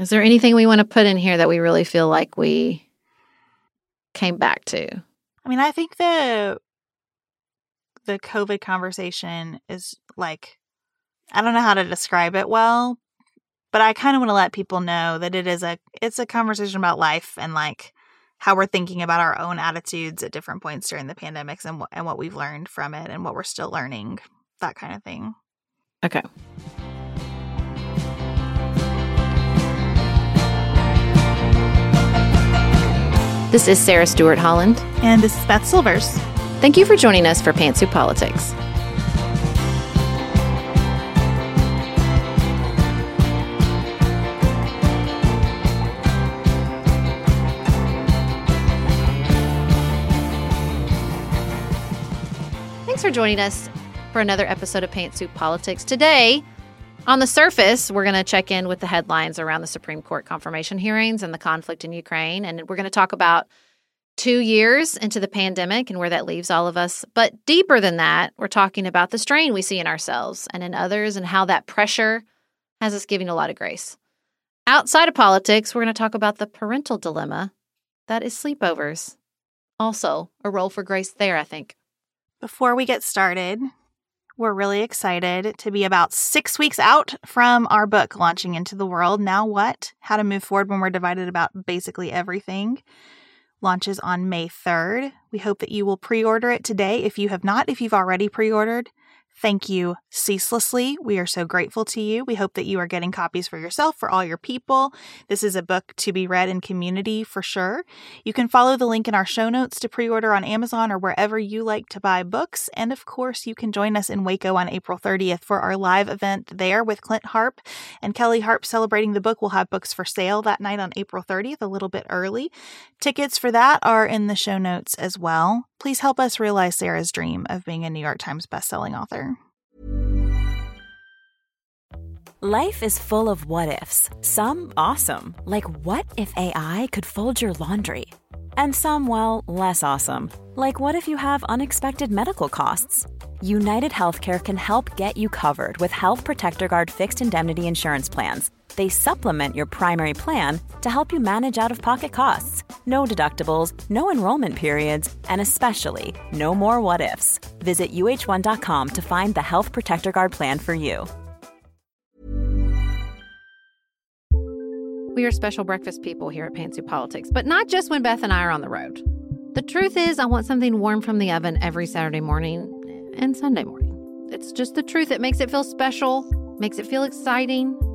Is there anything we want to put in here that we really feel like we came back to? I mean, I think the the COVID conversation is like I don't know how to describe it well, but I kind of want to let people know that it is a it's a conversation about life and like how we're thinking about our own attitudes at different points during the pandemics and what and what we've learned from it and what we're still learning, that kind of thing. Okay. This is Sarah Stewart Holland. And this is Beth Silvers. Thank you for joining us for Pantsuit Politics. Thanks for joining us for another episode of Pantsuit Politics. Today, on the surface, we're going to check in with the headlines around the Supreme Court confirmation hearings and the conflict in Ukraine. And we're going to talk about two years into the pandemic and where that leaves all of us. But deeper than that, we're talking about the strain we see in ourselves and in others and how that pressure has us giving a lot of grace. Outside of politics, we're going to talk about the parental dilemma that is sleepovers. Also, a role for grace there, I think. Before we get started, we're really excited to be about six weeks out from our book launching into the world. Now, what? How to move forward when we're divided about basically everything. Launches on May 3rd. We hope that you will pre order it today. If you have not, if you've already pre ordered, Thank you ceaselessly. We are so grateful to you. We hope that you are getting copies for yourself, for all your people. This is a book to be read in community for sure. You can follow the link in our show notes to pre order on Amazon or wherever you like to buy books. And of course, you can join us in Waco on April 30th for our live event there with Clint Harp and Kelly Harp celebrating the book. We'll have books for sale that night on April 30th, a little bit early. Tickets for that are in the show notes as well. Please help us realize Sarah's dream of being a New York Times bestselling author. Life is full of what ifs, some awesome, like what if AI could fold your laundry? And some, well, less awesome, like what if you have unexpected medical costs? United Healthcare can help get you covered with Health Protector Guard fixed indemnity insurance plans. They supplement your primary plan to help you manage out of pocket costs. No deductibles, no enrollment periods, and especially no more what ifs. Visit uh1.com to find the Health Protector Guard plan for you. We are special breakfast people here at Pantsuit Politics, but not just when Beth and I are on the road. The truth is, I want something warm from the oven every Saturday morning and Sunday morning. It's just the truth. It makes it feel special, makes it feel exciting.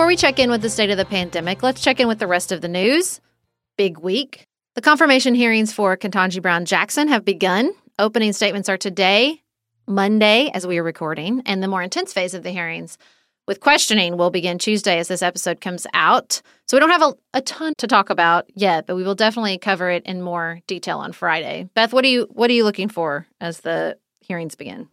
Before we check in with the state of the pandemic, let's check in with the rest of the news. Big week. The confirmation hearings for Ketanji Brown Jackson have begun. Opening statements are today, Monday, as we are recording, and the more intense phase of the hearings with questioning will begin Tuesday as this episode comes out. So we don't have a, a ton to talk about yet, but we will definitely cover it in more detail on Friday. Beth, what are you what are you looking for as the hearings begin?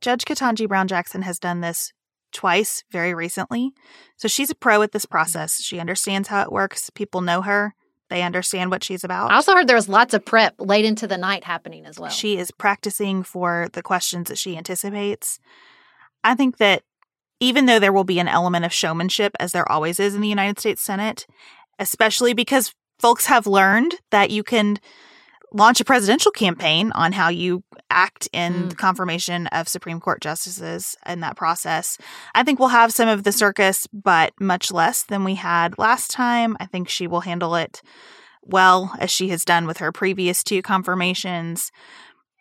Judge Ketanji Brown Jackson has done this twice very recently. So she's a pro at this mm-hmm. process. She understands how it works. People know her. They understand what she's about. I also heard there was lots of prep late into the night happening as well. She is practicing for the questions that she anticipates. I think that even though there will be an element of showmanship, as there always is in the United States Senate, especially because folks have learned that you can launch a presidential campaign on how you act in mm. the confirmation of Supreme Court justices in that process. I think we'll have some of the circus, but much less than we had last time. I think she will handle it well, as she has done with her previous two confirmations.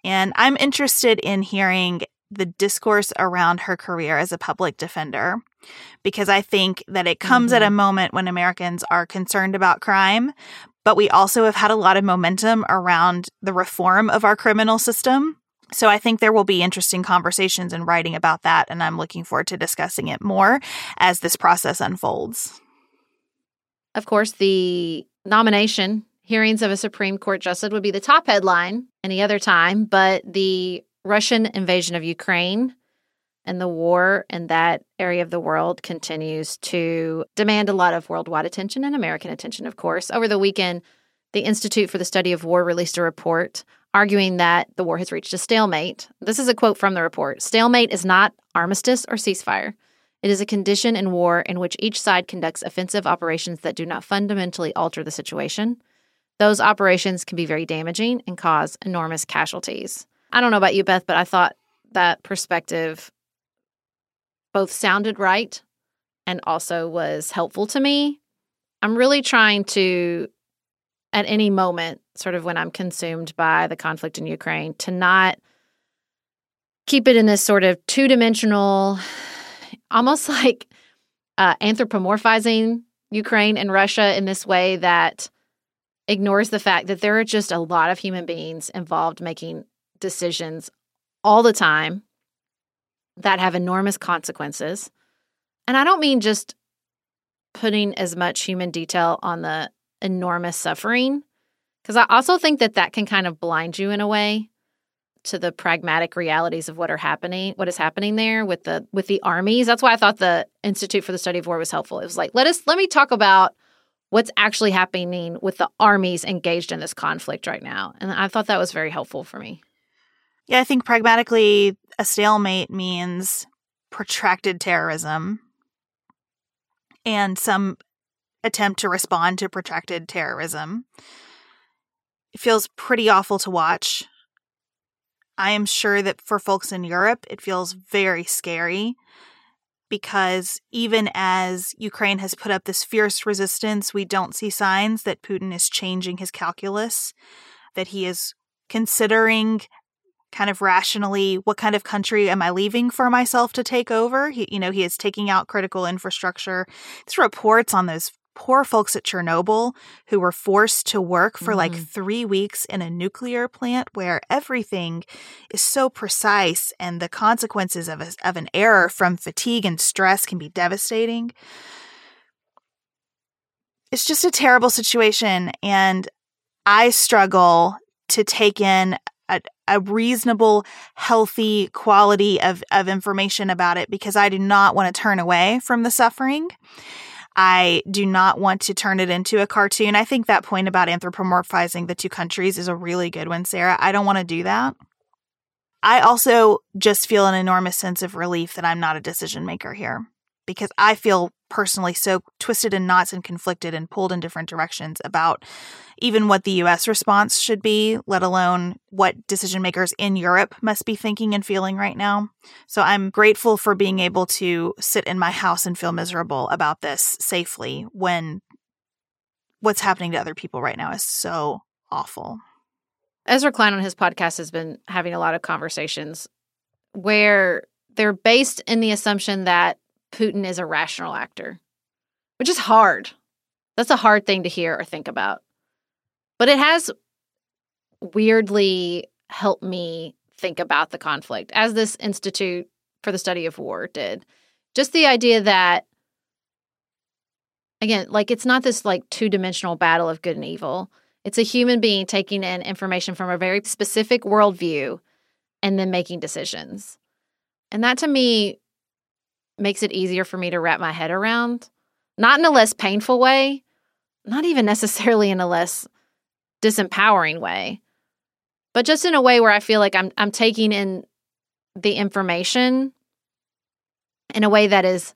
And I'm interested in hearing the discourse around her career as a public defender because I think that it comes mm-hmm. at a mm-hmm. moment when Americans are concerned about crime, but we also have had a lot of momentum around the reform of our criminal system. So I think there will be interesting conversations and writing about that, and I'm looking forward to discussing it more as this process unfolds. Of course, the nomination hearings of a Supreme Court justice would be the top headline any other time, but the Russian invasion of Ukraine and the war in that area of the world continues to demand a lot of worldwide attention and American attention, of course. Over the weekend, the Institute for the Study of War released a report arguing that the war has reached a stalemate. This is a quote from the report Stalemate is not armistice or ceasefire. It is a condition in war in which each side conducts offensive operations that do not fundamentally alter the situation. Those operations can be very damaging and cause enormous casualties. I don't know about you, Beth, but I thought that perspective both sounded right and also was helpful to me. I'm really trying to, at any moment, sort of when I'm consumed by the conflict in Ukraine, to not keep it in this sort of two dimensional, almost like uh, anthropomorphizing Ukraine and Russia in this way that ignores the fact that there are just a lot of human beings involved making decisions all the time that have enormous consequences. And I don't mean just putting as much human detail on the enormous suffering, because I also think that that can kind of blind you in a way to the pragmatic realities of what are happening what is happening there with the with the armies. That's why i thought the institute for the study of war was helpful. It was like let us let me talk about what's actually happening with the armies engaged in this conflict right now. And i thought that was very helpful for me yeah, I think pragmatically, a stalemate means protracted terrorism and some attempt to respond to protracted terrorism. It feels pretty awful to watch. I am sure that for folks in Europe, it feels very scary because even as Ukraine has put up this fierce resistance, we don't see signs that Putin is changing his calculus, that he is considering kind of rationally what kind of country am I leaving for myself to take over? He, you know, he is taking out critical infrastructure. This reports on those poor folks at Chernobyl who were forced to work for mm like mm-hmm. three weeks in a nuclear plant where everything is so precise and the consequences of, a, of an error from fatigue and stress can be devastating. It's just a terrible situation. And I struggle to take in a, a reasonable, healthy quality of, of information about it because I do not want to turn away from the suffering. I do not want to turn it into a cartoon. I think that point about anthropomorphizing the two countries is a really good one, Sarah. I don't want to do that. I also just feel an enormous sense of relief that I'm not a decision maker here because I feel personally so twisted in knots and conflicted and pulled in different directions about even what the US response should be, let alone what decision makers in Europe must be thinking and feeling right now. So I'm grateful for being able to sit in my house and feel miserable about this safely when what's happening to other people right now is so awful. Ezra Klein on his podcast has been having a lot of conversations where they're based in the assumption that Putin is a rational actor, which is hard. That's a hard thing to hear or think about. But it has weirdly helped me think about the conflict, as this Institute for the Study of War did. Just the idea that, again, like it's not this like two dimensional battle of good and evil. It's a human being taking in information from a very specific worldview and then making decisions. And that to me makes it easier for me to wrap my head around, not in a less painful way, not even necessarily in a less disempowering way, but just in a way where I feel like I'm I'm taking in the information in a way that is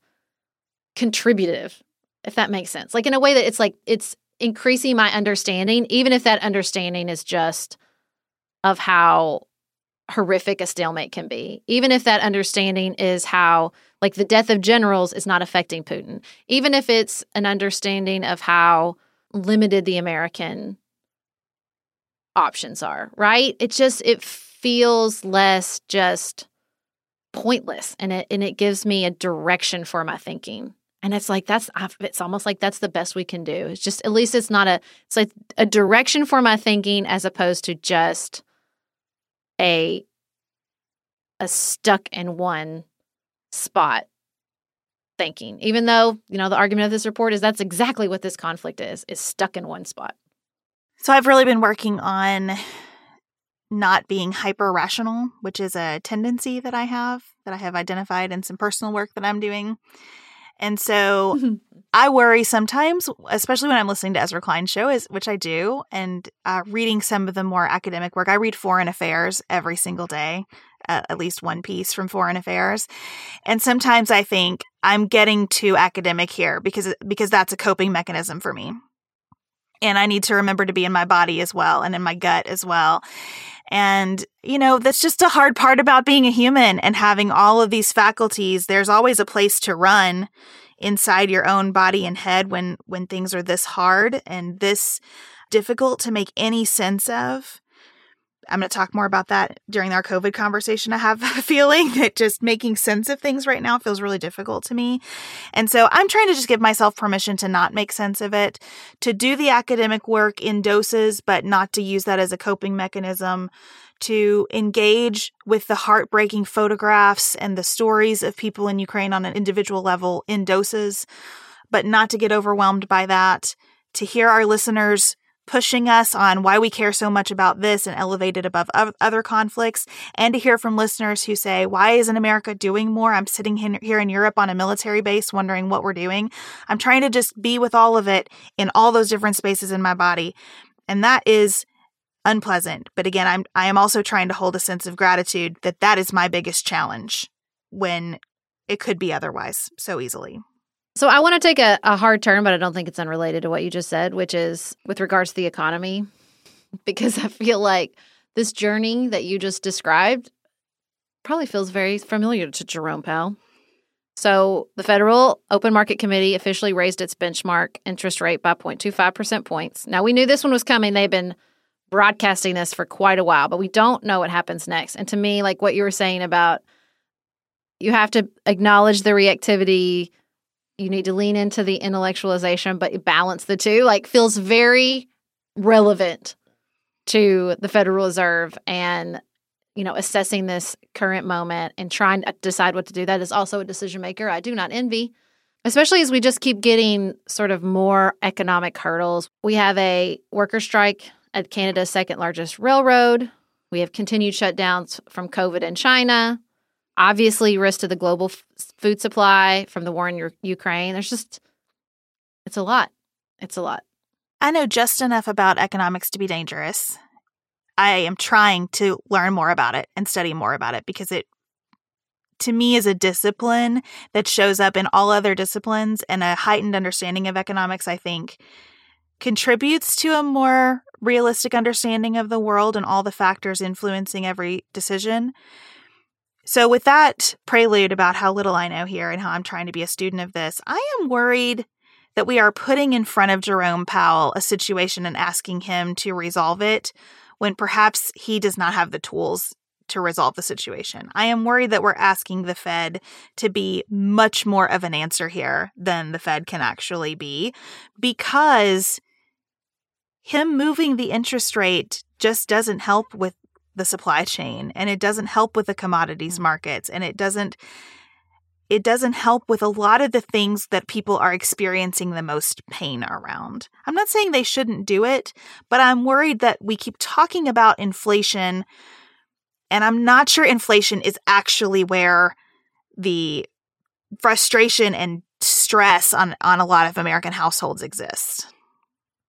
contributive, if that makes sense. Like in a way that it's like it's increasing my understanding, even if that understanding is just of how horrific a stalemate can be. Even if that understanding is how, like, the death of generals is not affecting Putin. Even if it's an understanding of how limited the American options are, right? It just, it feels less just pointless and it and it gives me a direction for my thinking and it's like that's it's almost like that's the best we can do it's just at least it's not a it's like a direction for my thinking as opposed to just a a stuck in one spot thinking even though you know the argument of this report is that's exactly what this conflict is is stuck in one spot so i've really been working on not being hyper rational, which is a tendency that I have that I have identified in some personal work that I'm doing. And so I worry sometimes, especially when I'm listening to Ezra Klein's show, is which I do, and uh, reading some of the more academic work. I read Foreign Affairs every single day, at least one piece from Foreign Affairs, and sometimes I think I'm getting too academic here because because that's a coping mechanism for me, and I need to remember to be in my body as well and in my gut as well. And, you know, that's just a hard part about being a human and having all of these faculties. There's always a place to run inside your own body and head when when things are this hard and this difficult to make any sense of. I'm going to talk more about that during our COVID conversation. I have a feeling that just making sense of things right now feels really difficult to me. And so I'm trying to just give myself permission to not make sense of it, to do the academic work in doses, but not to use that as a coping mechanism, to engage with the heartbreaking photographs and the stories of people in Ukraine on an individual level in doses, but not to get overwhelmed by that, to hear our listeners pushing us on why we care so much about this and elevate it above other conflicts, and to hear from listeners who say, Why isn't America doing more? I'm sitting here in Europe on a military base wondering what we're doing. I'm trying to just be with all of it in all those different spaces in my body. And that is unpleasant. But again, I'm I am also trying to hold a sense of gratitude that that is my biggest challenge when it could be otherwise so easily. So I want to take a, a hard turn, but I don't think it's unrelated to what you just said, which is with regards to the economy, because I feel like this journey that you just described probably feels very familiar to Jerome Powell. So the Federal Open Market Committee officially raised its benchmark interest rate by 0.25 percent points. Now we knew this one was coming. They've been broadcasting this for quite a while, but we don't know what happens next. And to me, like what you were saying about you have to acknowledge the reactivity you need to lean into the intellectualization but balance the two like feels very relevant to the federal reserve and you know assessing this current moment and trying to decide what to do. That is also a decision maker i do not envy especially as we just keep getting sort of more economic hurdles. We have a worker strike at canada's second largest railroad. We have continued shutdowns from covid in china obviously risk to the global f- food supply from the war in Ukraine. There's just, it's a lot. It's a lot. I know just enough about economics to be dangerous. I am trying to learn more about it and study more about it because it, to me, is a discipline that shows up in all other disciplines and a heightened understanding of economics, I think, contributes to a more realistic understanding of the world and all the factors influencing every decision. So, with that prelude about how little I know here and how I'm trying to be a student of this, I am worried that we are putting in front of Jerome Powell a situation and asking him to resolve it when perhaps he does not have the tools to resolve the situation. I am worried that we're asking the Fed to be much more of an answer here than the Fed can actually be because him moving the interest rate just doesn't help with the supply chain and it doesn't help with the commodities markets and it doesn't it doesn't help with a lot of the things that people are experiencing the most pain around. I'm not saying they shouldn't do it, but I'm worried that we keep talking about inflation and I'm not sure inflation is actually where the frustration and stress on on a lot of American households exists.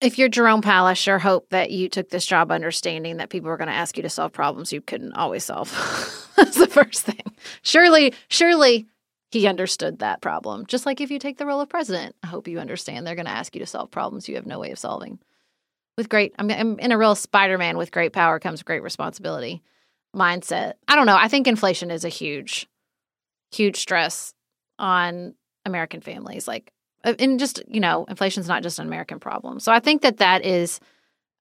If you're Jerome I sure hope that you took this job understanding that people were going to ask you to solve problems you couldn't always solve. That's the first thing. Surely, surely he understood that problem. Just like if you take the role of president, I hope you understand they're going to ask you to solve problems you have no way of solving. With great, I'm, I'm in a real Spider Man with great power comes great responsibility mindset. I don't know. I think inflation is a huge, huge stress on American families. Like, Uh, and just you know inflation's not just an american problem. So i think that that is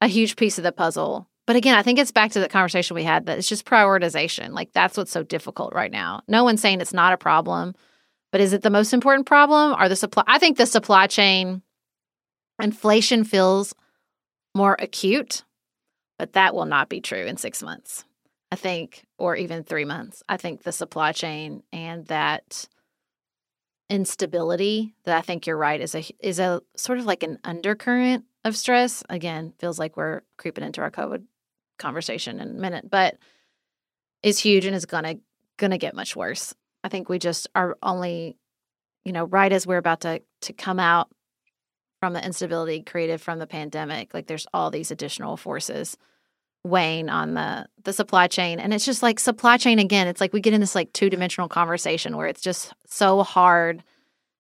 a huge piece of the puzzle. But again i think it's back to the conversation we had that it's just prioritization. Like that's what's so difficult right now. No one's saying it's not a problem but is it the most important problem? Or the supply i think the supply chain inflation feels more acute but that will not be true in six months i think or even three months. I think the supply chain and that instability that I think you're right is a is a sort of like an undercurrent of stress. Again, feels like we're creeping into our COVID conversation in a minute, but is huge and is gonna gonna get much worse. I think we just are only, you know, right as we're about to to come out from the instability created from the pandemic, like there's all these additional forces weighing on the the supply chain. And it's just like supply chain again it's like we get in this like two-dimensional conversation where it's just so hard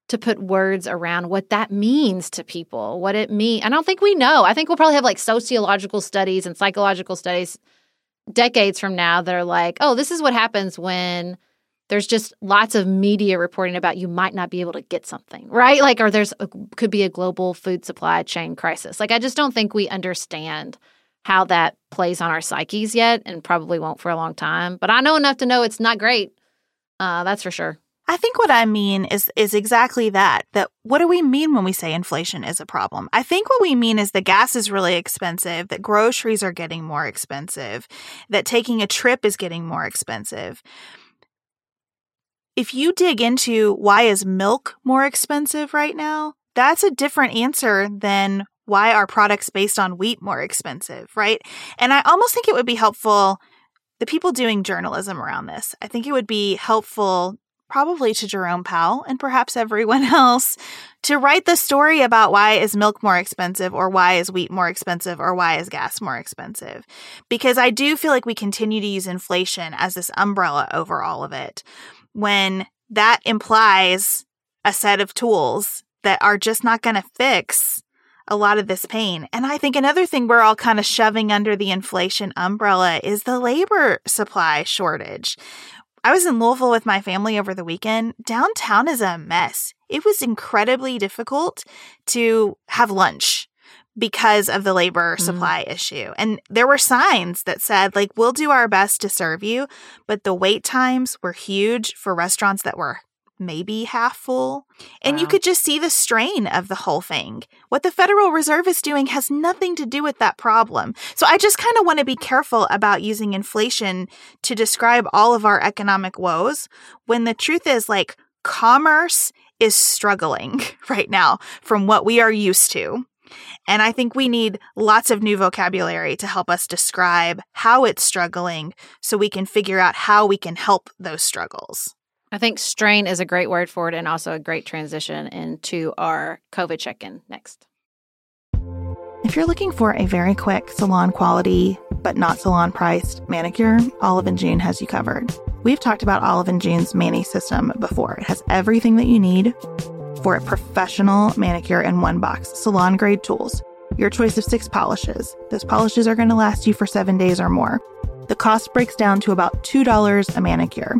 to put words around what that means to people what it mean i don't think we know. I think we'll probably have like sociological studies and psychological studies decades from now that are like oh this is what happens when there's just lots of media reporting about you might not be able to get something right? Like or there's a, could be a global food supply chain crisis. Like i just don't think we understand how that plays on our psyches yet and probably won't for a long time. But I know enough to know it's not great. Uh, that's for sure. I think what I mean is is exactly that. That what do we mean when we say inflation is a problem? I think what we mean is the gas is really expensive, that groceries are getting more expensive, that taking a trip is getting more expensive. If you dig into why is milk more expensive right now, that's a different answer than why are products based on wheat more expensive, right? And I almost think it would be helpful, the people doing journalism around this, I think it would be helpful probably to Jerome Powell and perhaps everyone else to write the story about why is milk more expensive or why is wheat more expensive or why is gas more expensive. Because I do feel like we continue to use inflation as this umbrella over all of it when that implies a set of tools that are just not going to fix a lot of this pain. And I think another thing we're all kind of shoving under the inflation umbrella is the labor supply shortage. I was in Louisville with my family over the weekend. Downtown is a mess. It was incredibly difficult to have lunch because of the labor mm-hmm. supply mm. issue. And there were signs that said, like, we'll do our best to serve you, but the wait times were huge for restaurants that were maybe half full. And wow. you could just see the strain of the whole thing. What the Federal Reserve is doing has nothing to do with that problem. So I just kind of want to be careful about using inflation to describe all of our economic woes when the truth is like commerce is struggling right now from what we are used to. And I think we need lots of new vocabulary to help us describe how it's struggling so we can figure out how we can help those struggles. I think strain is a great word for it and also a great transition into our COVID check in next. If you're looking for a very quick salon quality, but not salon priced manicure, Olive and June has you covered. We've talked about Olive and June's Mani system before. It has everything that you need for a professional manicure in one box, salon grade tools, your choice of six polishes. Those polishes are going to last you for seven days or more. The cost breaks down to about $2 a manicure.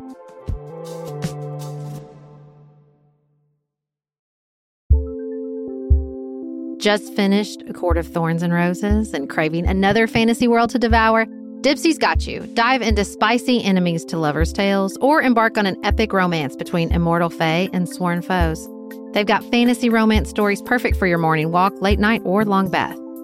Just finished A Court of Thorns and Roses and craving another fantasy world to devour? Dipsea's got you. Dive into spicy enemies to lovers' tales or embark on an epic romance between immortal fae and sworn foes. They've got fantasy romance stories perfect for your morning walk, late night, or long bath.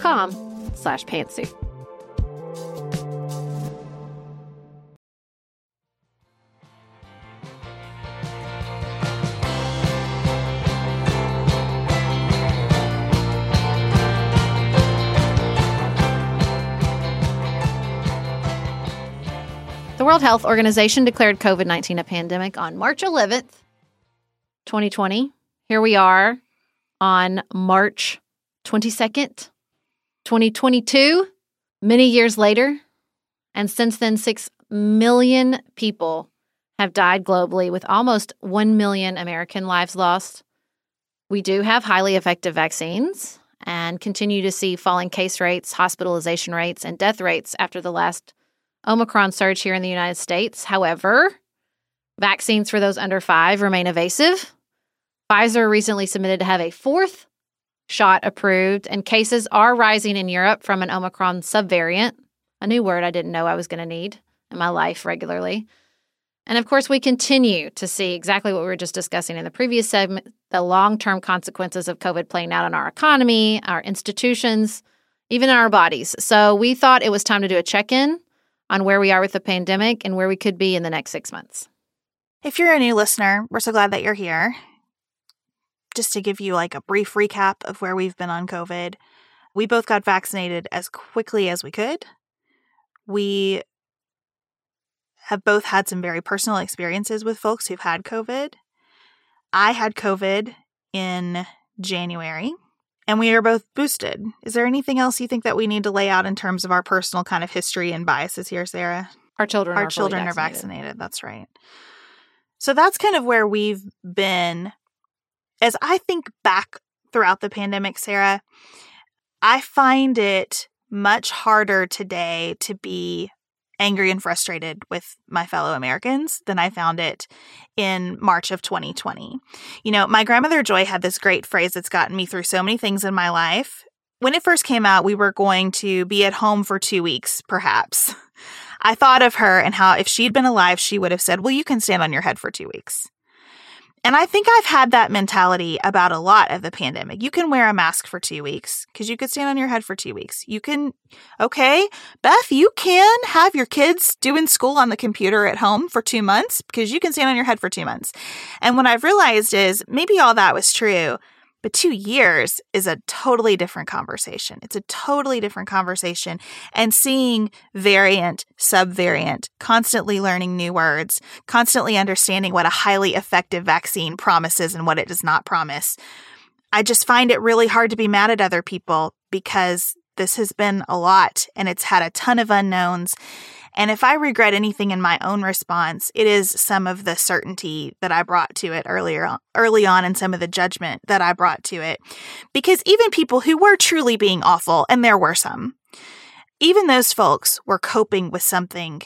com slash pantsuit. The World Health Organization declared COVID 19 a pandemic on March 11th, 2020. Here we are on March 22nd, 2022, many years later. And since then, 6 million people have died globally, with almost 1 million American lives lost. We do have highly effective vaccines and continue to see falling case rates, hospitalization rates, and death rates after the last Omicron surge here in the United States. However, vaccines for those under five remain evasive. Pfizer recently submitted to have a fourth shot approved, and cases are rising in Europe from an Omicron subvariant, a new word I didn't know I was going to need in my life regularly. And of course, we continue to see exactly what we were just discussing in the previous segment the long term consequences of COVID playing out on our economy, our institutions, even our bodies. So we thought it was time to do a check in on where we are with the pandemic and where we could be in the next six months. If you're a new listener, we're so glad that you're here. Just to give you like a brief recap of where we've been on COVID, we both got vaccinated as quickly as we could. We have both had some very personal experiences with folks who've had COVID. I had COVID in January and we are both boosted. Is there anything else you think that we need to lay out in terms of our personal kind of history and biases here, Sarah? Our children our are children vaccinated. are vaccinated. That's right. So that's kind of where we've been. As I think back throughout the pandemic, Sarah, I find it much harder today to be angry and frustrated with my fellow Americans than I found it in March of 2020. You know, my grandmother Joy had this great phrase that's gotten me through so many things in my life. When it first came out, we were going to be at home for two weeks, perhaps. I thought of her and how if she'd been alive, she would have said, Well, you can stand on your head for two weeks. And I think I've had that mentality about a lot of the pandemic. You can wear a mask for two weeks because you could stand on your head for two weeks. You can, okay, Beth, you can have your kids doing school on the computer at home for two months because you can stand on your head for two months. And what I've realized is maybe all that was true, but two years is a totally different conversation. It's a totally different conversation. And seeing variant, subvariant, constantly learning new words, constantly understanding what a highly effective vaccine promises and what it does not promise. I just find it really hard to be mad at other people because this has been a lot and it's had a ton of unknowns. And if I regret anything in my own response, it is some of the certainty that I brought to it earlier early on and some of the judgment that I brought to it. Because even people who were truly being awful, and there were some, even those folks were coping with something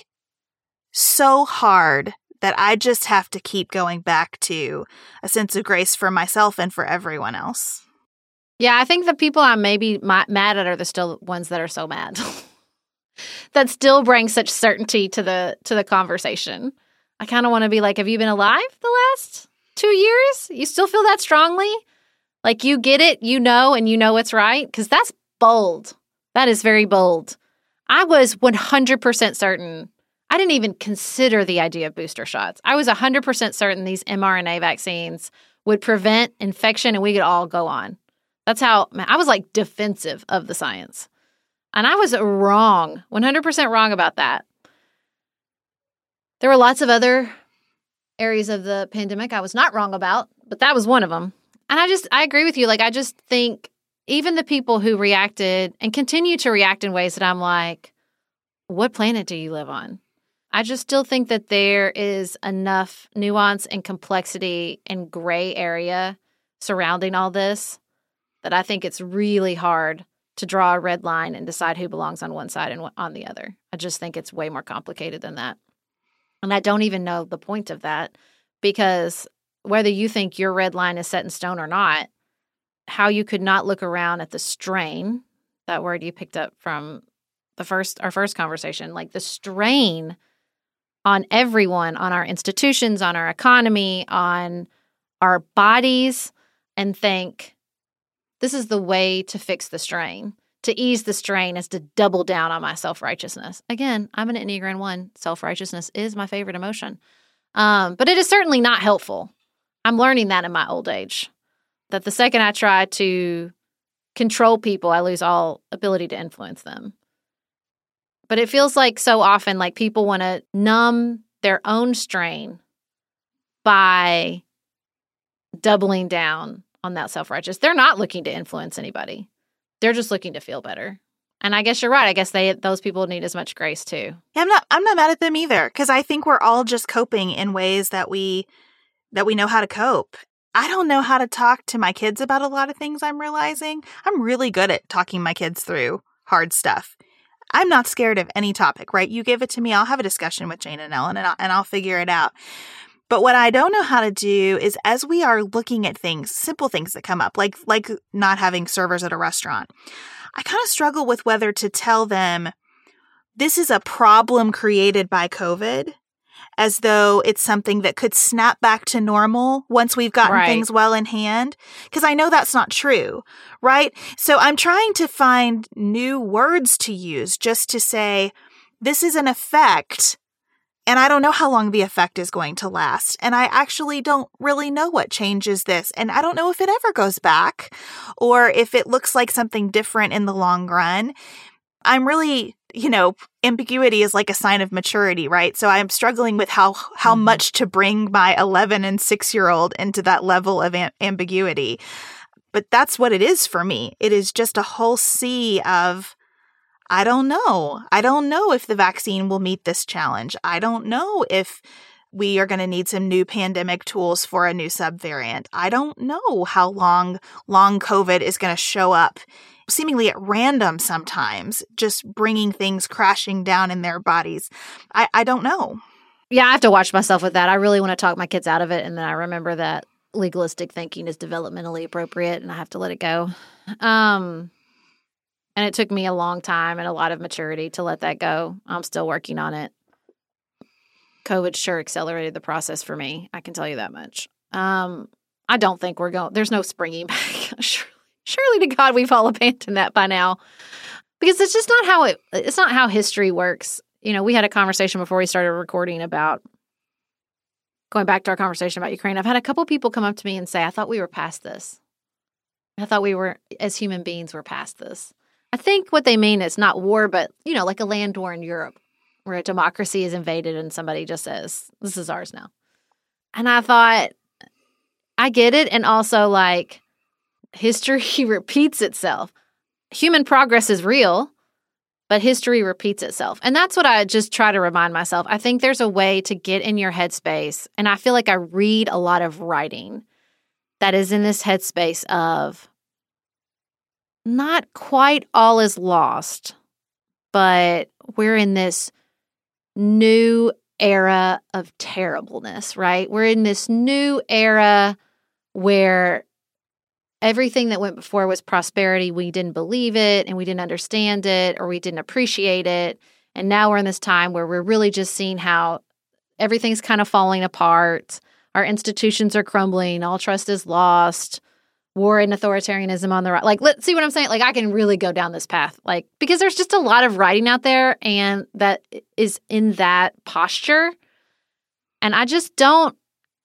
so hard that I just have to keep going back to a sense of grace for myself and for everyone else. Yeah, I think the people I'm maybe mad at are the still ones that are so mad. that still brings such certainty to the to the conversation. I kind of want to be like, have you been alive the last two years? You still feel that strongly? Like you get it, you know, and you know it's right? Because that's bold. That is very bold. I was 100% certain. I didn't even consider the idea of booster shots. I was 100% certain these mRNA vaccines would prevent infection and we could all go on. That's how I was like defensive of the science. And I was wrong, 100% wrong about that. There were lots of other areas of the pandemic I was not wrong about, but that was one of them. And I just, I agree with you. Like, I just think even the people who reacted and continue to react in ways that I'm like, what planet do you live on? I just still think that there is enough nuance and complexity and gray area surrounding all this that I think it's really hard to draw a red line and decide who belongs on one side and on the other. I just think it's way more complicated than that. And I don't even know the point of that because whether you think your red line is set in stone or not, how you could not look around at the strain, that word you picked up from the first our first conversation, like the strain on everyone, on our institutions, on our economy, on our bodies and think this is the way to fix the strain. To ease the strain is to double down on my self righteousness. Again, I'm an Enneagram 1. Self righteousness is my favorite emotion. Um, but it is certainly not helpful. I'm learning that in my old age. That the second I try to control people, I lose all ability to influence them. But it feels like so often, like people want to numb their own strain by doubling down on that self righteous. They're not looking to influence anybody. They're just looking to feel better. And I guess you're right. I guess they those people need as much grace too. Yeah, I'm not I'm not mad at them either because I think we're all just coping in ways that we that we know how to cope. I don't know how to talk to my kids about a lot of things I'm realizing. I'm really good at talking my kids through hard stuff. I'm not scared of any topic, right? You give it to me, I'll have a discussion with Jane and Ellen and I'll, and I'll figure it out. But what I don't know how to do is as we are looking at things, simple things that come up, like like not having servers at a restaurant, I kind of struggle with whether to tell them this is a problem created by COVID as though it's something that could snap back to normal once we've gotten right. things well in hand. Because I know that's not true, right? So I'm trying to find new words to use just to say, this is an effect and I don't know how long the effect is going to last. And I actually don't really know what changes this. And I don't know if it ever goes back or if it looks like something different in the long run. I'm really, you know, ambiguity is like a sign of maturity, right? So I'm struggling with how how mm-hmm. much to bring my 11 and 6-year-old into that level of am- ambiguity. But that's what it is for me. It is just a whole sea of I don't know. I don't know if the vaccine will meet this challenge. I don't know if we are going to need some new pandemic tools for a new subvariant. I don't know how long long COVID is going to show up seemingly at random sometimes, just bringing things crashing down in their bodies. I, I don't know. Yeah, I have to watch myself with that. I really want to talk my kids out of it. And then I remember that legalistic thinking is developmentally appropriate and I have to let it go. Um, and it took me a long time and a lot of maturity to let that go. I'm still working on it. COVID sure accelerated the process for me. I can tell you that much. Um, I don't think we're going. There's no springing back. surely, to God, we've all abandoned that by now, because it's just not how it. It's not how history works. You know, we had a conversation before we started recording about going back to our conversation about Ukraine. I've had a couple people come up to me and say, "I thought we were past this. I thought we were, as human beings, we're past this." I think what they mean is not war, but you know, like a land war in Europe, where a democracy is invaded and somebody just says, "This is ours now." And I thought, I get it. And also, like, history repeats itself. Human progress is real, but history repeats itself. And that's what I just try to remind myself. I think there's a way to get in your headspace. And I feel like I read a lot of writing that is in this headspace of not quite all is lost, but we're in this new era of terribleness, right? We're in this new era where everything that went before was prosperity. We didn't believe it and we didn't understand it or we didn't appreciate it. And now we're in this time where we're really just seeing how everything's kind of falling apart. Our institutions are crumbling, all trust is lost, war and authoritarianism on the right. Like, let's see what I'm saying. Like, I can really go down this path, like, because there's just a lot of writing out there and that is in that posture. And I just don't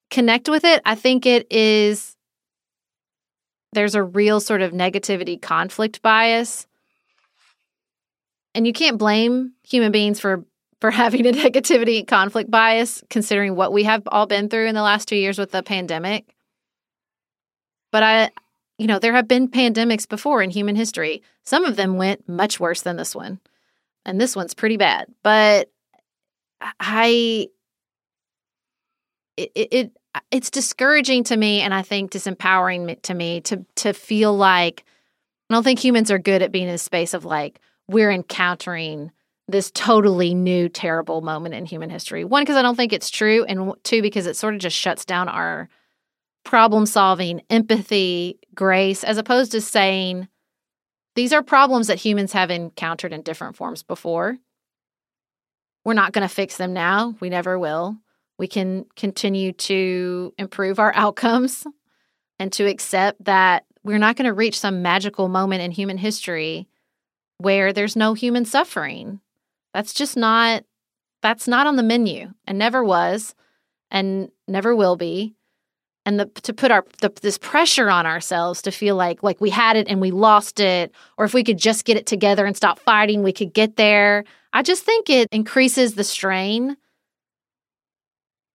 connect with it. I think it is, there's a real sort of negativity conflict bias. And you can't blame human beings for for having a negativity conflict bias considering what we have all been through in the last 2 years with the pandemic. But I you know, there have been pandemics before in human history. Some of them went much worse than this one. And this one's pretty bad. But I it, it it's discouraging to me and I think disempowering to me to to feel like I don't think humans are good at being in a space of like we're encountering this totally new terrible moment in human history. One because I don't think it's true and two because it sort of just shuts down our problem solving, empathy, grace as opposed to saying these are problems that humans have encountered in different forms before. We're not going to fix them now. We never will we can continue to improve our outcomes and to accept that we're not going to reach some magical moment in human history where there's no human suffering. That's just not that's not on the menu and never was and never will be. And the, to put our the, this pressure on ourselves to feel like like we had it and we lost it or if we could just get it together and stop fighting we could get there. I just think it increases the strain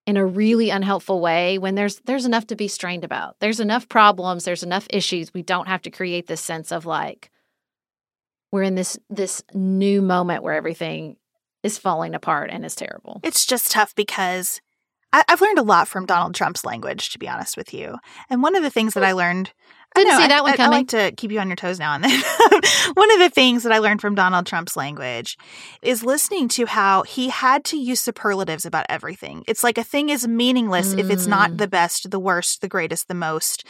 in a really unhelpful way when there's there's enough to be strained about. There's enough problems, there's enough issues. We don't have to create this sense of like we're in this this new moment where everything is falling apart and is terrible. It's just tough because I, have learned a lot from Donald Trump's language, to be honest with you. And one of the things that I learned didn't know, see that I, one coming. I, like to keep you on your toes now and then. one of the things that I learned from Donald Trump's language is listening to how he had to use superlatives about everything. It's like a thing is meaningless mm. if it's not mm. the best, the worst, the greatest, the most.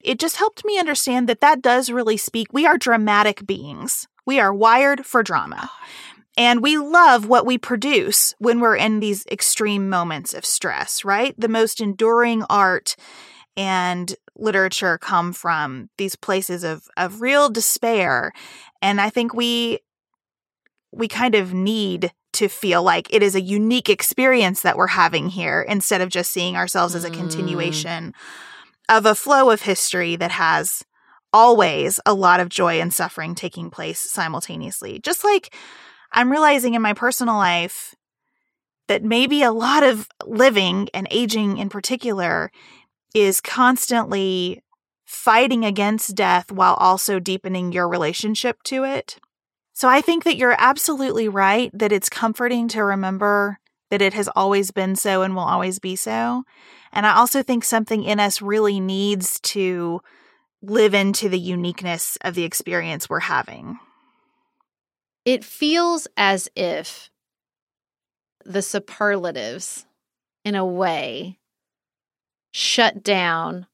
It just helped me understand that that does really speak. We are dramatic beings. We are wired for drama. And we love what we produce when we're in these extreme moments of stress, right? The most enduring art and literature come from these places of of real despair and i think we we kind of need to feel like it is a unique experience that we're having here instead of just seeing ourselves as a mm. continuation of a flow of history that has always a lot of joy and suffering taking place simultaneously just like i'm realizing in my personal life that maybe a lot of living and aging in particular is constantly fighting against death while also deepening your relationship to it. So I think that you're absolutely right that it's comforting to remember that it has always been so and will always be so. And I also think something in us really needs to live into the uniqueness of the experience we're having. It feels as if the superlatives, in a way, shut down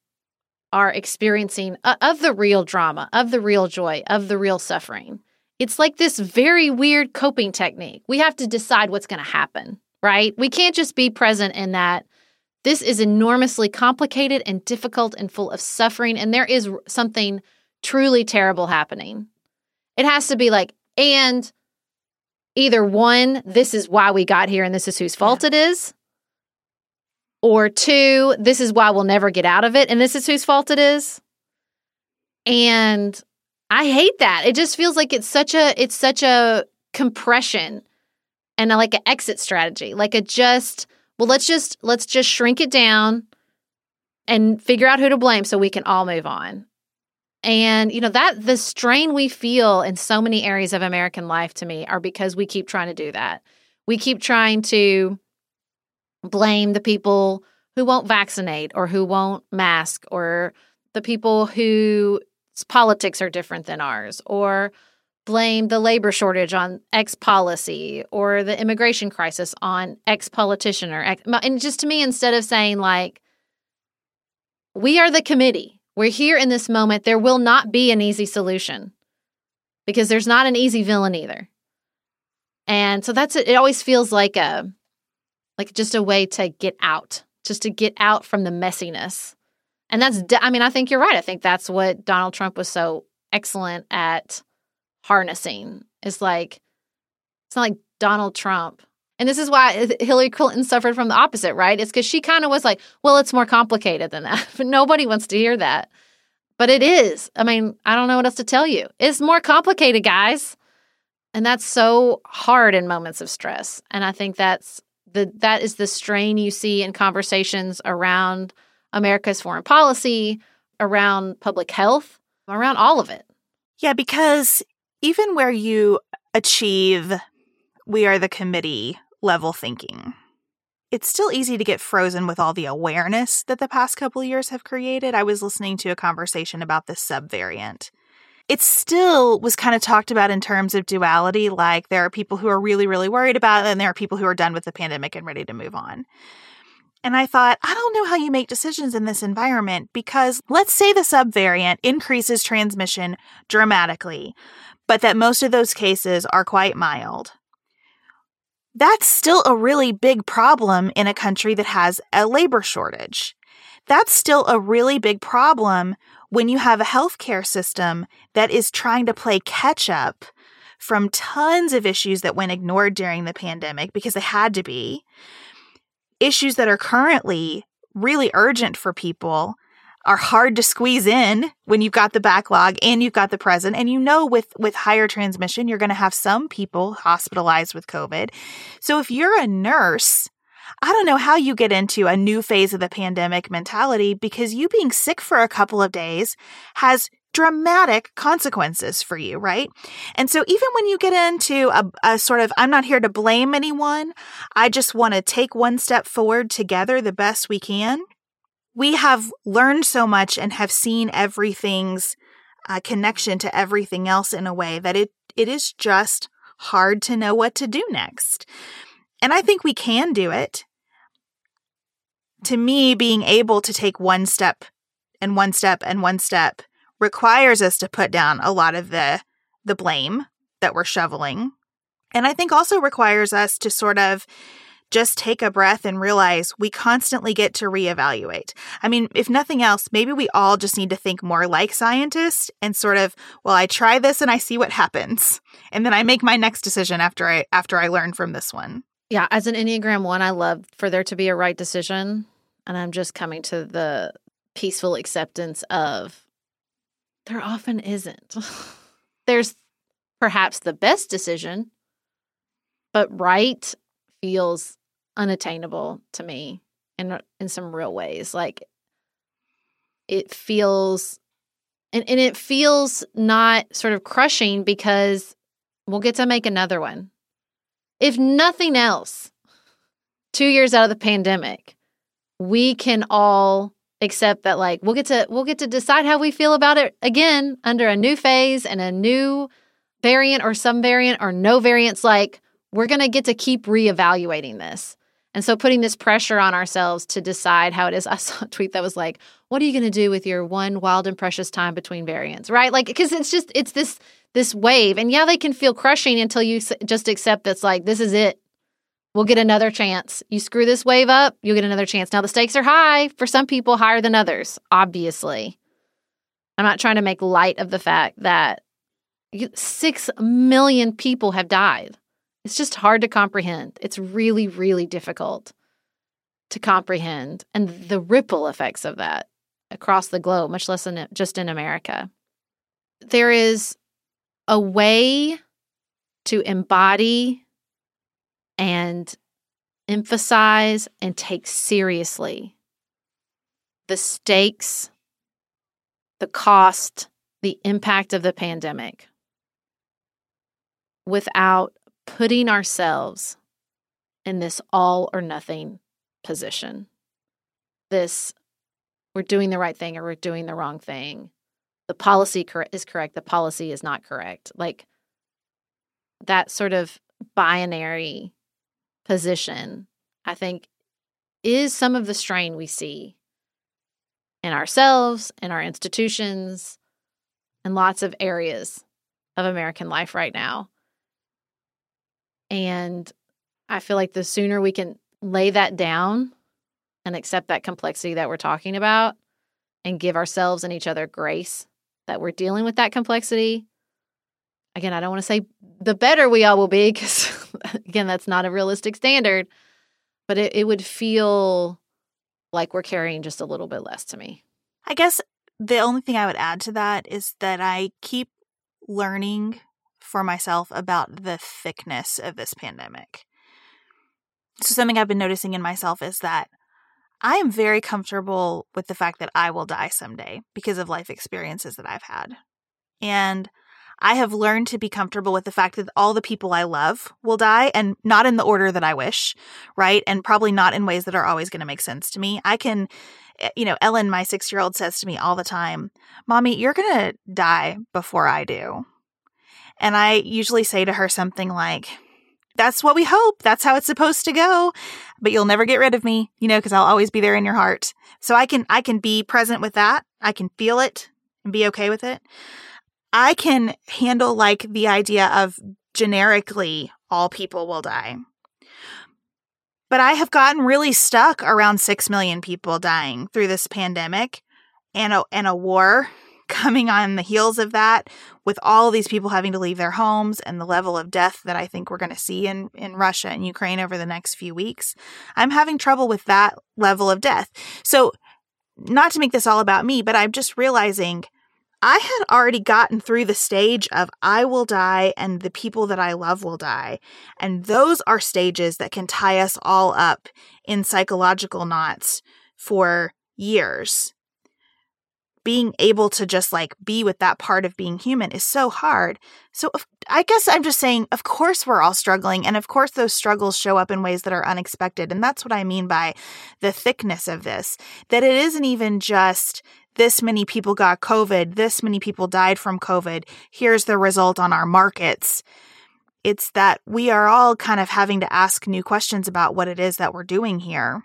our experiencing of the real drama, of the real joy, of the real suffering. It's like this very weird coping technique. We have to decide what's going to happen, right? We can't just be present in that this is enormously complicated and difficult and full of suffering, and there is something truly terrible happening. It has to be like, and either one, this is why we got here and this is whose fault it is, or two, this is why we'll never get out of it and this is whose fault it is. And I hate that. It just feels like it's such a it's such a compression and a, like an exit strategy. Like a just well, let's just let's just shrink it down and figure out who to blame so we can all move on. And you know that the strain we feel in so many areas of American life to me are because we keep trying to do that. We keep trying to blame the people who won't vaccinate or who won't mask or the people whose politics are different than ours or blame the labor shortage on X policy or the immigration crisis on X politician or X. And just to me, instead of saying, like, we are the committee, we're here in this moment, there will not be an easy solution because there's not an easy villain either. And so that's it. It always feels like a, like just a way to get out, just to get out from the messiness. And that's, I mean, I think you're right. I think that's what Donald Trump was so excellent at harnessing. It's like, it's not like Donald Trump. And this is why Hillary Clinton suffered from the opposite, right? It's because she kind of was like, well, it's more complicated than that. But nobody wants to hear that. But it is. I mean, I don't know what else to tell you. It's more complicated, guys. And that's so hard in moments of stress. And I think that's the that is the strain you see in conversations around America's foreign policy, around public health, around all of it. Yeah, because even where you achieve we are the committee level thinking, it's still easy to get frozen with all the awareness that the past couple years have created. I was listening to a conversation about this subvariant it still was kind of talked about in terms of duality like there are people who are really really worried about it and there are people who are done with the pandemic and ready to move on and I thought, I don't know how you make decisions in this environment because let's say the subvariant increases transmission dramatically, but that most of those cases are quite mild. That's still a really big problem in a country that has a labor shortage. That's still a really big problem when you have a healthcare system that is trying to play catch up from tons of issues that went ignored during the pandemic because they had to be, issues that are currently really urgent for people are hard to squeeze in when you've got the backlog and you've got the present and you know with with higher transmission you're going to have some people hospitalized with covid so if you're a nurse I don't know how you get into a new phase of the pandemic mentality because you being sick for a couple of days has dramatic consequences for you, right? And so even when you get into a, a, sort of, I'm not here to blame anyone, I just want to take one step forward together the best we can. We have learned so much and have seen everything's uh, connection to everything else in a way that it it is just hard to know what to do next. And I think we can do it. To me, being able to take one step and one step and one step requires us to put down a lot of the the blame that we're shoveling. And I think also requires us to sort of just take a breath and realize we constantly get to reevaluate. I mean, if nothing else, maybe we all just need to think more like scientists and sort of, well, I try this and I see what happens. And then I make my next decision after I after I learn from this one. Yeah, as an Enneagram 1, I love for there to be a right decision. And I'm just coming to the peaceful acceptance of there often isn't. There's perhaps the best decision, but right feels unattainable to me in in some real ways. Like it feels and, and it feels not sort of crushing because we'll get to make another one if nothing else, two years out of the pandemic, we can all accept that like we'll get to we'll get to decide how we feel about it again under a new phase and a new variant or some variant or no variants like we're going to get to keep reevaluating this and so putting this pressure on ourselves to decide how it is i saw a tweet that was like what are you going to do with your one wild and precious time between variants right like because it's just it's this this wave and yeah they can feel crushing until you just accept that's like this is it we'll get another chance. You screw this wave up, you'll get another chance. Now, the stakes are high for some people, higher than others, obviously. I'm not trying to make light of the fact that six million people have died. It's just hard to comprehend. It's really, really difficult to comprehend. And the ripple effects of that across the globe, much less than just in America. There is a way to embody and emphasize and take seriously the stakes, the cost, the impact of the pandemic without putting ourselves in this all or nothing position. This, we're doing the right thing or we're doing the wrong thing. The policy cor- is correct, the policy is not correct. Like that sort of binary position, I think, is some of the strain we see in ourselves, in our institutions, in lots of areas of American life right now. And I feel like the sooner we can lay that down and accept that complexity that we're talking about and give ourselves and each other grace that we're dealing with that complexity. Again, I don't want to say the better we all will be because again, that's not a realistic standard, but it, it would feel like we're carrying just a little bit less to me. I guess the only thing I would add to that is that I keep learning for myself about the thickness of this pandemic. So, something I've been noticing in myself is that I am very comfortable with the fact that I will die someday because of life experiences that I've had. And I have learned to be comfortable with the fact that all the people I love will die and not in the order that I wish, right? And probably not in ways that are always going to make sense to me. I can, eh, you know, Ellen, my six year old, says to me all the time, Mommy, you're going to die before I do. And I usually say to her something like, that's what we hope. That's how it's supposed to go. But you'll never get rid of me, you know, because I'll always be there in your heart. So I can I can be present with that. I can feel it and be okay with it. I can handle like the idea of generically all people will die. But I have gotten really stuck around 6 million people dying through this pandemic and a, and a war coming on the heels of that with all these people having to leave their homes and the level of death that I think we're going to see in, in Russia and Ukraine over the next few weeks. I'm having trouble with that level of death. So, not to make this all about me, but I'm just realizing I had already gotten through the stage of I will die and the people that I love will die. And those are stages that can tie us all up in psychological knots for years. Being able to just like be with that part of being human is so hard. So I guess I'm just saying, of course, we're all struggling. And of course, those struggles show up in ways that are unexpected. And that's what I mean by the thickness of this that it isn't even just this many people got COVID, this many people died from COVID, here's the result on our markets. It's that we are all kind of having to ask new questions about what it is that we're doing here,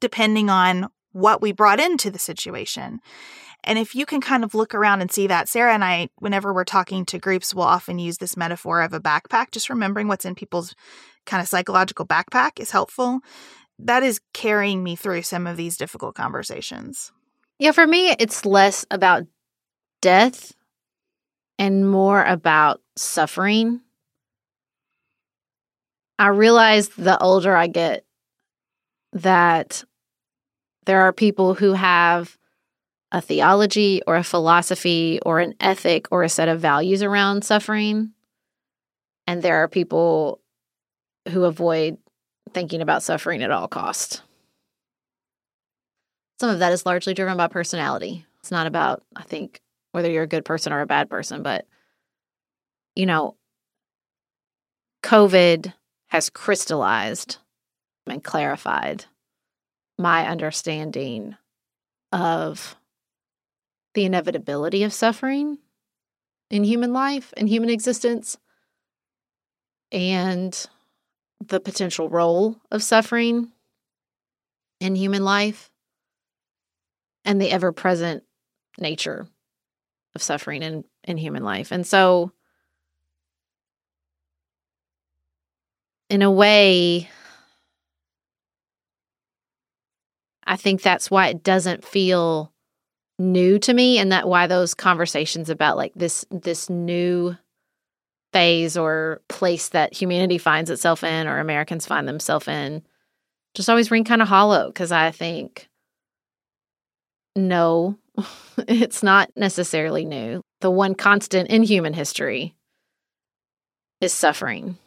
depending on what we brought into the situation. And if you can kind of look around and see that, Sarah and I, whenever we're talking to groups, we'll often use this metaphor of a backpack. Just remembering what's in people's kind of psychological backpack is helpful. That is carrying me through some of these difficult conversations. Yeah, for me, it's less about death and more about suffering. I realize the older I get that there are people who have a theology or a philosophy or an ethic or a set of values around suffering. And there are people who avoid thinking about suffering at all costs. Some of that is largely driven by personality. It's not about, I think, whether you're a good person or a bad person, but, you know, COVID has crystallized and clarified my understanding of the inevitability of suffering in human life and human existence and the potential role of suffering in human life and the ever present nature of suffering in, in human life. And so, in a way, I think that's why it doesn't feel new to me and that why those conversations about like this this new phase or place that humanity finds itself in or Americans find themselves in just always ring kind of hollow because I think no, it's not necessarily new. The one constant in human history is suffering.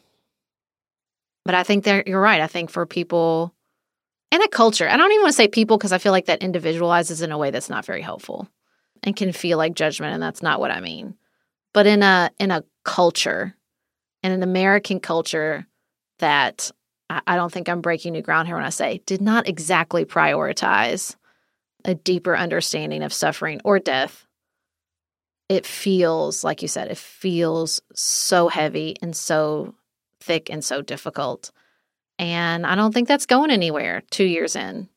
But I think that you're right. I think for people and a culture, I don't even want to say people because I feel like that individualizes in a way that's not very helpful and can feel like judgment, and that's not what I mean. But in a in a culture, in an American culture that I don't think I'm breaking new ground here when I say did not exactly prioritize a deeper understanding of suffering or death. It feels, like you said, it feels so heavy and so thick and so difficult. And I don't think that's going anywhere two years in.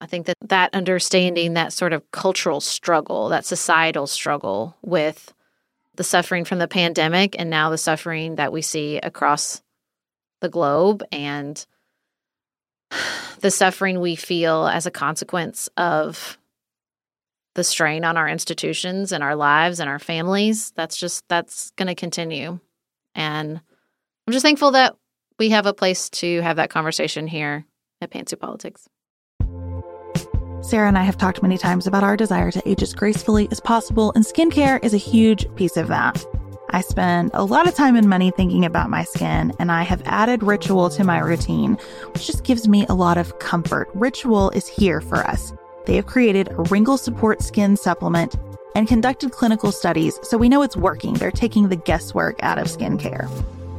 I think that that understanding, that sort of cultural struggle, that societal struggle with the suffering from the pandemic and now the suffering that we see across the globe and the suffering we feel as a consequence of the strain on our institutions and our lives and our families that's just that's going to continue and i'm just thankful that we have a place to have that conversation here at pantsuit politics Sarah and I have talked many times about our desire to age as gracefully as possible, and skincare is a huge piece of that. I spend a lot of time and money thinking about my skin, and I have added Ritual to my routine, which just gives me a lot of comfort. Ritual is here for us. They have created a wrinkle support skin supplement and conducted clinical studies, so we know it's working. They're taking the guesswork out of skincare.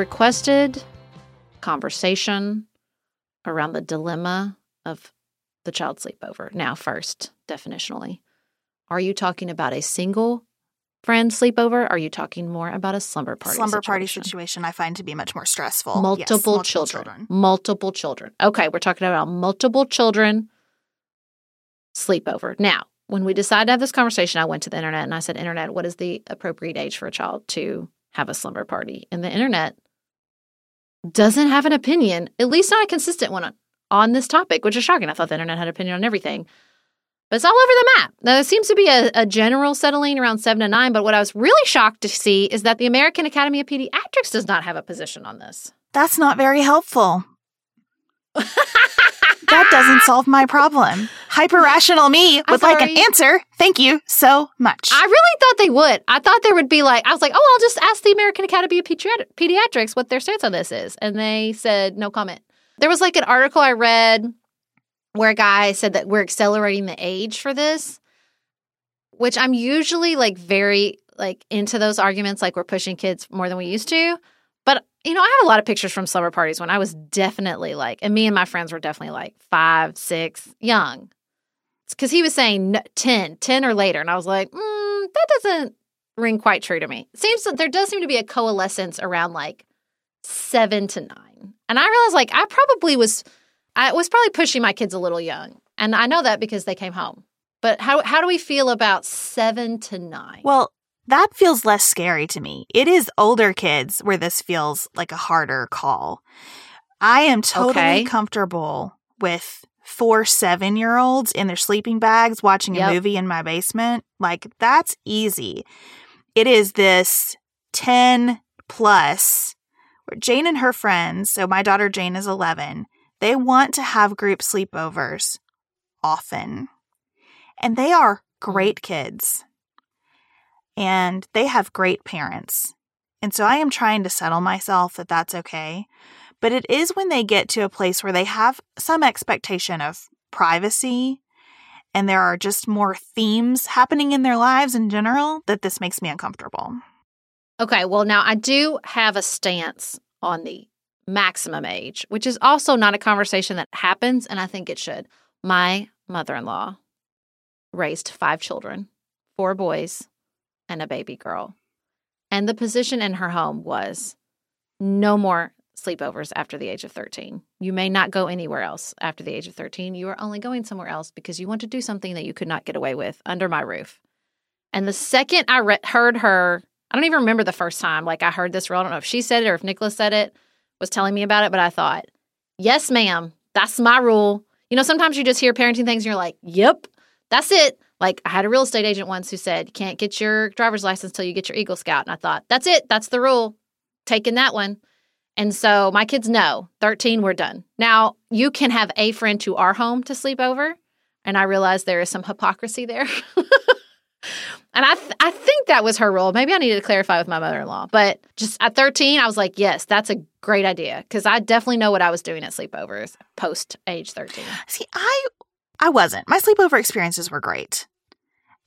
Requested conversation around the dilemma of the child sleepover. Now, first, definitionally, are you talking about a single friend sleepover? Are you talking more about a slumber party? Slumber situation? party situation I find to be much more stressful. Multiple, Yes, multiple children. Multiple children. Okay, we're talking about multiple children sleepover. Now, when we decided to have this conversation, I went to the internet and I said, Internet, what is the appropriate age for a child to have a slumber party? And the internet doesn't have an opinion, at least not a consistent one on, on this topic, which is shocking. I thought the internet had an opinion on everything. But it's all over the map. Now, there seems to be a, a general settling around seven to nine. But what I was really shocked to see is that the American Academy of Pediatrics does not have a position on this. That's not very helpful. that doesn't solve my problem. Hyper rational me would like an answer. Thank you so much. I really thought they would. I thought there would be like, I was like, oh, I'll just ask the American Academy of Pediatrics what their stance on this is. And they said, no comment. There was like an article I read where a guy said that we're accelerating the age for this, which I'm usually like very like into those arguments, like we're pushing kids more than we used to. You know, I have a lot of pictures from summer parties when I was definitely like, and me and my friends were definitely like five, six, young. Because he was saying n- 10, 10 or later. And I was like, mm, that doesn't ring quite true to me. Seems that there does seem to be a coalescence around like seven to nine. And I realized like I probably was, I was probably pushing my kids a little young. And I know that because they came home. But how, how do we feel about seven to nine? well, that feels less scary to me. It is older kids where this feels like a harder call. I am totally Okay. comfortable with four seven year olds in their sleeping bags watching a movie in my basement. Like, that's easy. It is this 10 plus where Jane and her friends, so my daughter Jane is 11, they want to have group sleepovers often. And they are mm. great kids. And they have great parents. And so I am trying to settle myself that that's okay. But it is when they get to a place where they have some expectation of privacy and there are just more themes happening in their lives in general that this makes me uncomfortable. Okay, well, now I do have a stance on the maximum age, which is also not a conversation that happens, and I think it should. My mother in law raised five children, four boys, and a baby girl. And the position in her home was no more sleepovers after the age of 13. You may not go anywhere else after the age of 13. You are only going somewhere else because you want to do something that you could not get away with under my roof. And the second I re- heard her, I don't even remember the first time, like I heard this rule. I don't know if she said it or if Nicholas said it, was telling me about it, but I thought, yes, ma'am, that's my rule. You know, sometimes you just hear parenting things and you're like, yep, that's it. Like I had a real estate agent once who said, you can't get your driver's license until you get your Eagle Scout. And I thought, that's it. That's the rule. Taking that one. And so my kids know 13, we're done. Now, you can have a friend to our home to sleep over. And I realize there is some hypocrisy there. and I, th- I think that was her rule. Maybe I needed to clarify with my mother in law. But just at 13, I was like, yes, that's a great idea. Because I definitely know what I was doing at sleepovers post age 13. See, I I wasn't. My sleepover experiences were great.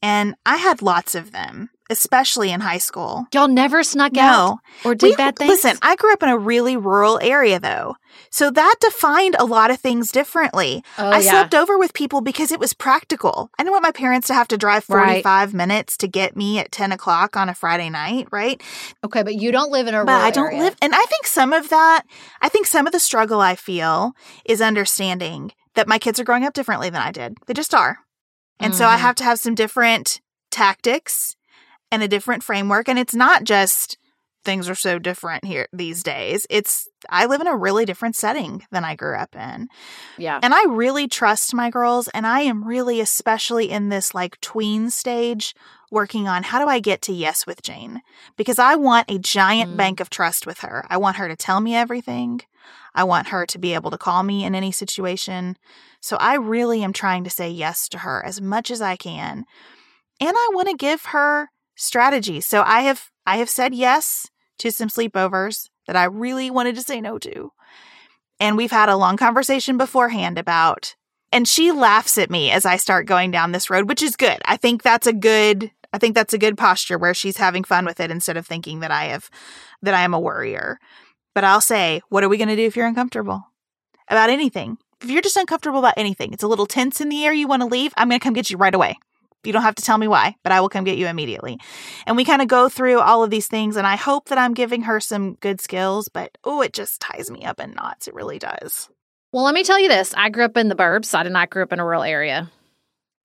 And I had lots of them, especially in high school. Y'all never snuck out or did We- bad things? Listen, I grew up in a really rural area though. So that defined a lot of things differently. oh, I yeah. slept over with people because it was practical. I didn't want my parents to have to drive Right. 45 minutes to get me at 10 o'clock on a Friday night, right? Okay, but you don't live in a But I don't area. live, and I think some of that, I think some of the struggle I feel is understanding that my kids are growing up differently than I did. They just are. And so I Mhm. have to have some different tactics and a different framework. And it's not just things are so different here these days. It's I live in a really different setting than I grew up in. Yeah. And I really trust my girls and I am really especially in this like tween stage working on how do I get to yes with Jane because I want a giant Mm. bank of trust with her. I want her to tell me everything. I want her to be able to call me in any situation. So I really am trying to say yes to her as much as I can. And I want to give her strategies. So I have I have said yes to some sleepovers that I really wanted to say no to. And we've had a long conversation beforehand about and she laughs at me as I start going down this road, which is good. I think that's a good I think that's a good posture where she's having fun with it instead of thinking that I have that I am a worrier. But I'll say, what are we going to do if you're uncomfortable about anything? If you're just uncomfortable about anything, it's a little tense in the air, you want to leave, I'm going to come get you right away. You don't have to tell me why, but I will come get you immediately. And we kind of go through all of these things, and I hope that I'm giving her some good skills, but oh, it just ties me up in knots. It really does. Well, let me tell you this. I grew up in the burbs. I did not grow up in a rural area.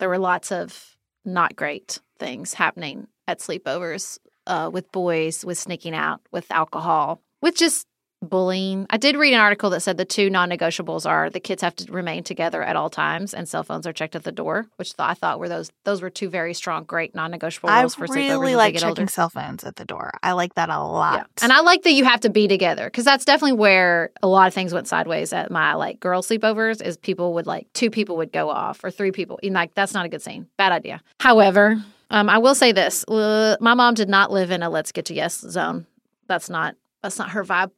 There were lots of not great things happening at sleepovers uh, with boys, with sneaking out, with alcohol, with just bullying. I did read an article that said the two non negotiables are the kids have to remain together at all times and cell phones are checked at the door, which I thought were those those were two very strong, great non negotiable I rules for sleepovers really as like they get checking older. cell phones at the door. I like that a lot. Yeah. And I like that you have to be together because that's definitely where a lot of things went sideways at my like girl sleepovers is people would like two people would go off or three people. And like that's not a good scene. Bad idea. However, um, I will say this. Uh, my mom did not live in a let's get to yes zone. That's not that's not her vibe.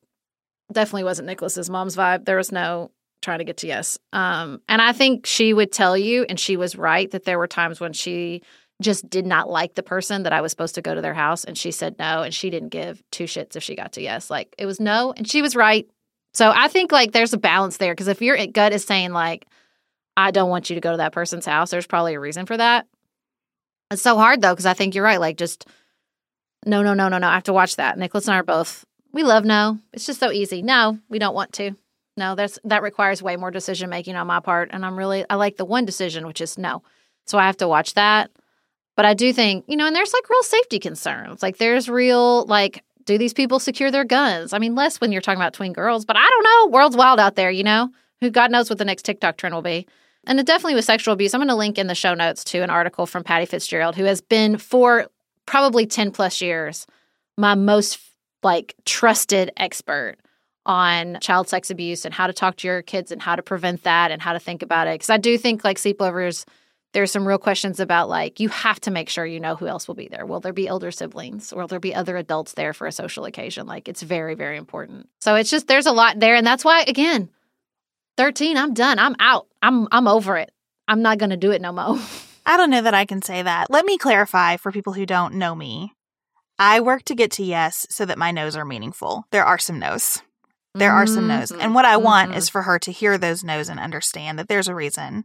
Definitely wasn't Nicholas's mom's vibe. There was no trying to get to yes. Um, and I think she would tell you, and she was right, that there were times when she just did not like the person that I was supposed to go to their house. And she said no. And she didn't give two shits if she got to yes. Like it was no. And she was right. So I think like there's a balance there. Cause if your gut is saying like, I don't want you to go to that person's house, there's probably a reason for that. It's so hard though. Cause I think you're right. Like just no, no, no, no, no. I have to watch that. Nicholas and I are both, we love no. It's just so easy. No, we don't want to. No, that's that requires way more decision making on my part. And I'm really I like the one decision, which is no. So I have to watch that. But I do think, you know, and there's like real safety concerns. Like there's real like do these people secure their guns? I mean, less when you're talking about twin girls, but I don't know. World's wild out there, you know? Who God knows what the next TikTok trend will be. And it definitely was sexual abuse. I'm going to link in the show notes to an article from Patty Fitzgerald, who has been for probably 10 plus years my most like trusted expert on child sex abuse and how to talk to your kids and how to prevent that and how to think about it. Because I do think like sleepovers, there's some real questions about like you have to make sure you know who else will be there. Will there be older siblings? Will there be other adults there for a social occasion? Like it's very, very important. So it's just there's a lot there, and that's why again, 13, I'm done. I'm out. I'm I'm over it. I'm not gonna do it no more. I don't know that I can say that. Let me clarify for people who don't know me. I work to get to yes so that my no's are meaningful. There are some no's. There are some no's. And what I want Mhm. is for her to hear those no's and understand that there's a reason.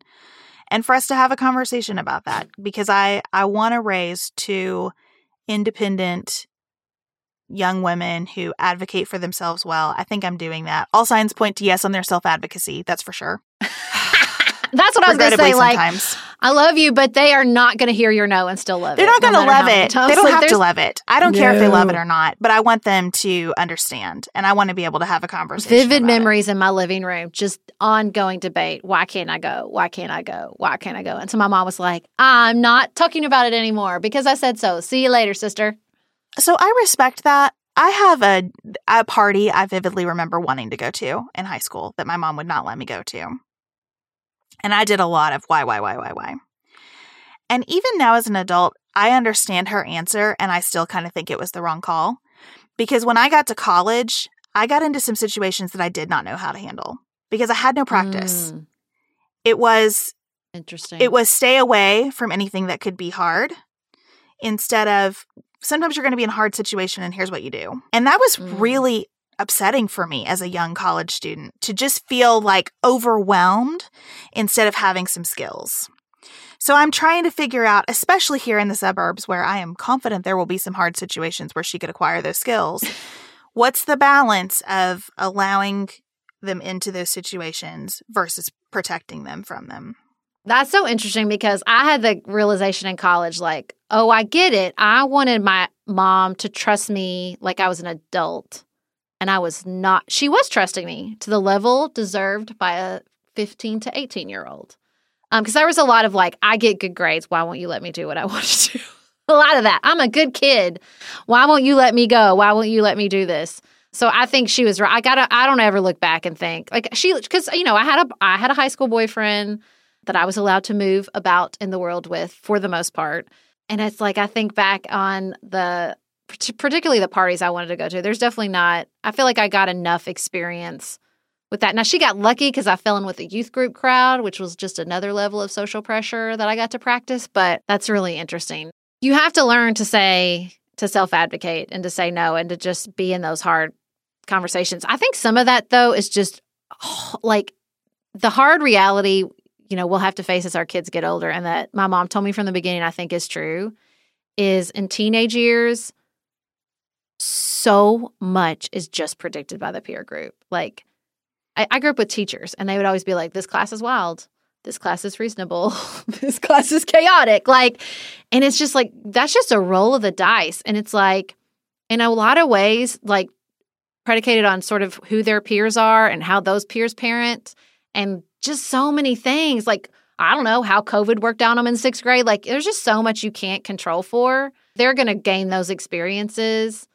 And for us to have a conversation about that because I I want to raise two independent young women who advocate for themselves well. I think I'm doing that. All signs point to yes on their self-advocacy, that's for sure. That's what I was gonna Regrettably say. Like sometimes. I love you, but they are not gonna hear your no and still love it. They're not going to how love it. They don't Like, have to love it. I don't care if they love it or not, but I want them to understand and I want to be able to have a conversation. Vivid about it. memories in my living room, just ongoing debate. Why can't I go? Why can't I go? Why can't I go? And so my mom was like, I'm not talking about it anymore because I said so. See you later, sister. So I respect that. I have a a party I vividly remember wanting to go to in high school that my mom would not let me go to. And I did a lot of why, why, why, why, why. And even now as an adult, I understand her answer and I still kind of think it was the wrong call. Because when I got to college, I got into some situations that I did not know how to handle because I had no practice. Mm, It was interesting. it was stay away from anything that could be hard instead of sometimes you're going to be in a hard situation and here's what you do. And that was Mm. really upsetting for me as a young college student to just feel like overwhelmed instead of having some skills. So I'm trying to figure out, especially here in the suburbs where I am confident there will be some hard situations where she could acquire those skills. What's the balance of allowing them into those situations versus protecting them from them? That's so interesting because I had the realization in college like, oh, I get it. I wanted my mom to trust me like I was an adult. And I was not, she was trusting me to the level deserved by a 15 to 18 year old. Um, because there was a lot of like, I get good grades. Why won't you let me do what I want to do? a lot of that. I'm a good kid. Why won't you let me go? Why won't you let me do this? So I think she was right. I gotta. I don't ever look back and think like she because you know I had a I had a high school boyfriend that I was allowed to move about in the world with for the most part, and it's like I think back on the particularly the parties I wanted to go to. There's definitely not. I feel like I got enough experience with that. Now she got lucky because I fell in with a youth group crowd, which was just another level of social pressure that I got to practice. But that's really interesting. You have to learn to say to self advocate and to say no and to just be in those hard conversations. I think some of that though is just oh, like the hard reality, you know, we'll have to face as our kids get older and that my mom told me from the beginning I think is true is in teenage years so much is just predicted by the peer group. Like I, I grew up with teachers and they would always be like, This class is wild. This class is reasonable. this class is chaotic. Like, and it's just like that's just a roll of the dice. And it's like in a lot of ways, like predicated on sort of who their peers are and how those peers parent and just so many things like i don't know how covid worked on them in sixth grade like there's just so much you can't control for they're going to gain those experiences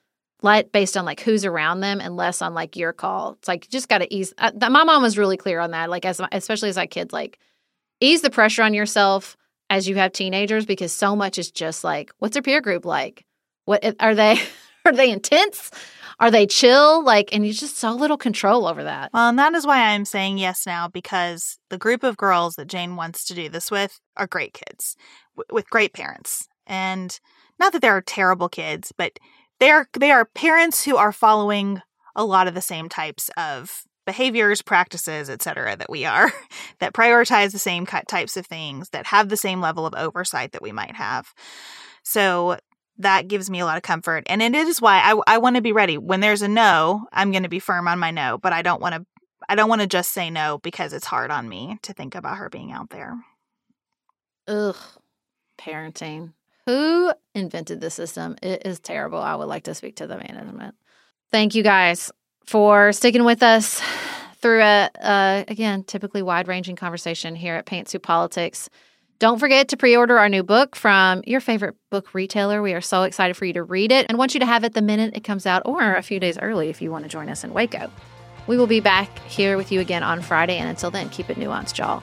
let based on like who's around them and less on like your call it's like you just got to ease uh, my mom was really clear on that like as especially as I kid like ease the pressure on yourself as you have teenagers because so much is just like what's their peer group like what are they are they intense are they chill? Like, and you just so little control over that. Well, and that is why I'm saying yes now because the group of girls that Jane wants to do this with are great kids w- with great parents. And not that they're terrible kids, but they are they are parents who are following a lot of the same types of behaviors, practices, etc. that we are that prioritize the same types of things that have the same level of oversight that we might have. So that gives me a lot of comfort. And it is why I, I want to be ready. When there's a no, I'm going to be firm on my no, but I don't want to I don't want to just say no because it's hard on me to think about her being out there. Ugh. Parenting. Who invented the system? It is terrible. I would like to speak to the management. Thank you guys for sticking with us through a, again, typically wide-ranging conversation here at Pantsuit Politics. Don't forget to pre order our new book from your favorite book retailer. We are so excited for you to read it and want you to have it the minute it comes out or a few days early if you want to join us in Waco. We will be back here with you again on Friday, and until then, keep it nuanced, y'all.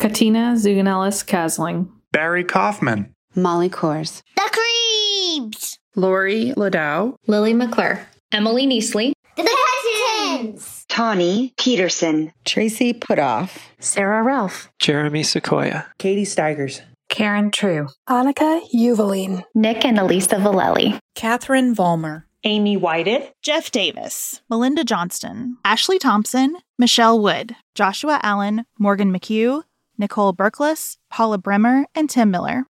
Katina Zuganellis Kasling, Barry Kaufman, Molly Kors, The Creeps. Lori Ladow, Lily McClure, Emily Neasley, The Cousins, Tawny Peterson, Tracy Putoff, Sarah Ralph, Jeremy Sequoia, Katie Steigers, Karen True, Annika Uvaline, Nick and Elisa Valelli, Catherine Vollmer, Amy Whited, Jeff Davis, Melinda Johnston, Ashley Thompson, Michelle Wood, Joshua Allen, Morgan McHugh, Nicole Berkless, Paula Bremer, and Tim Miller.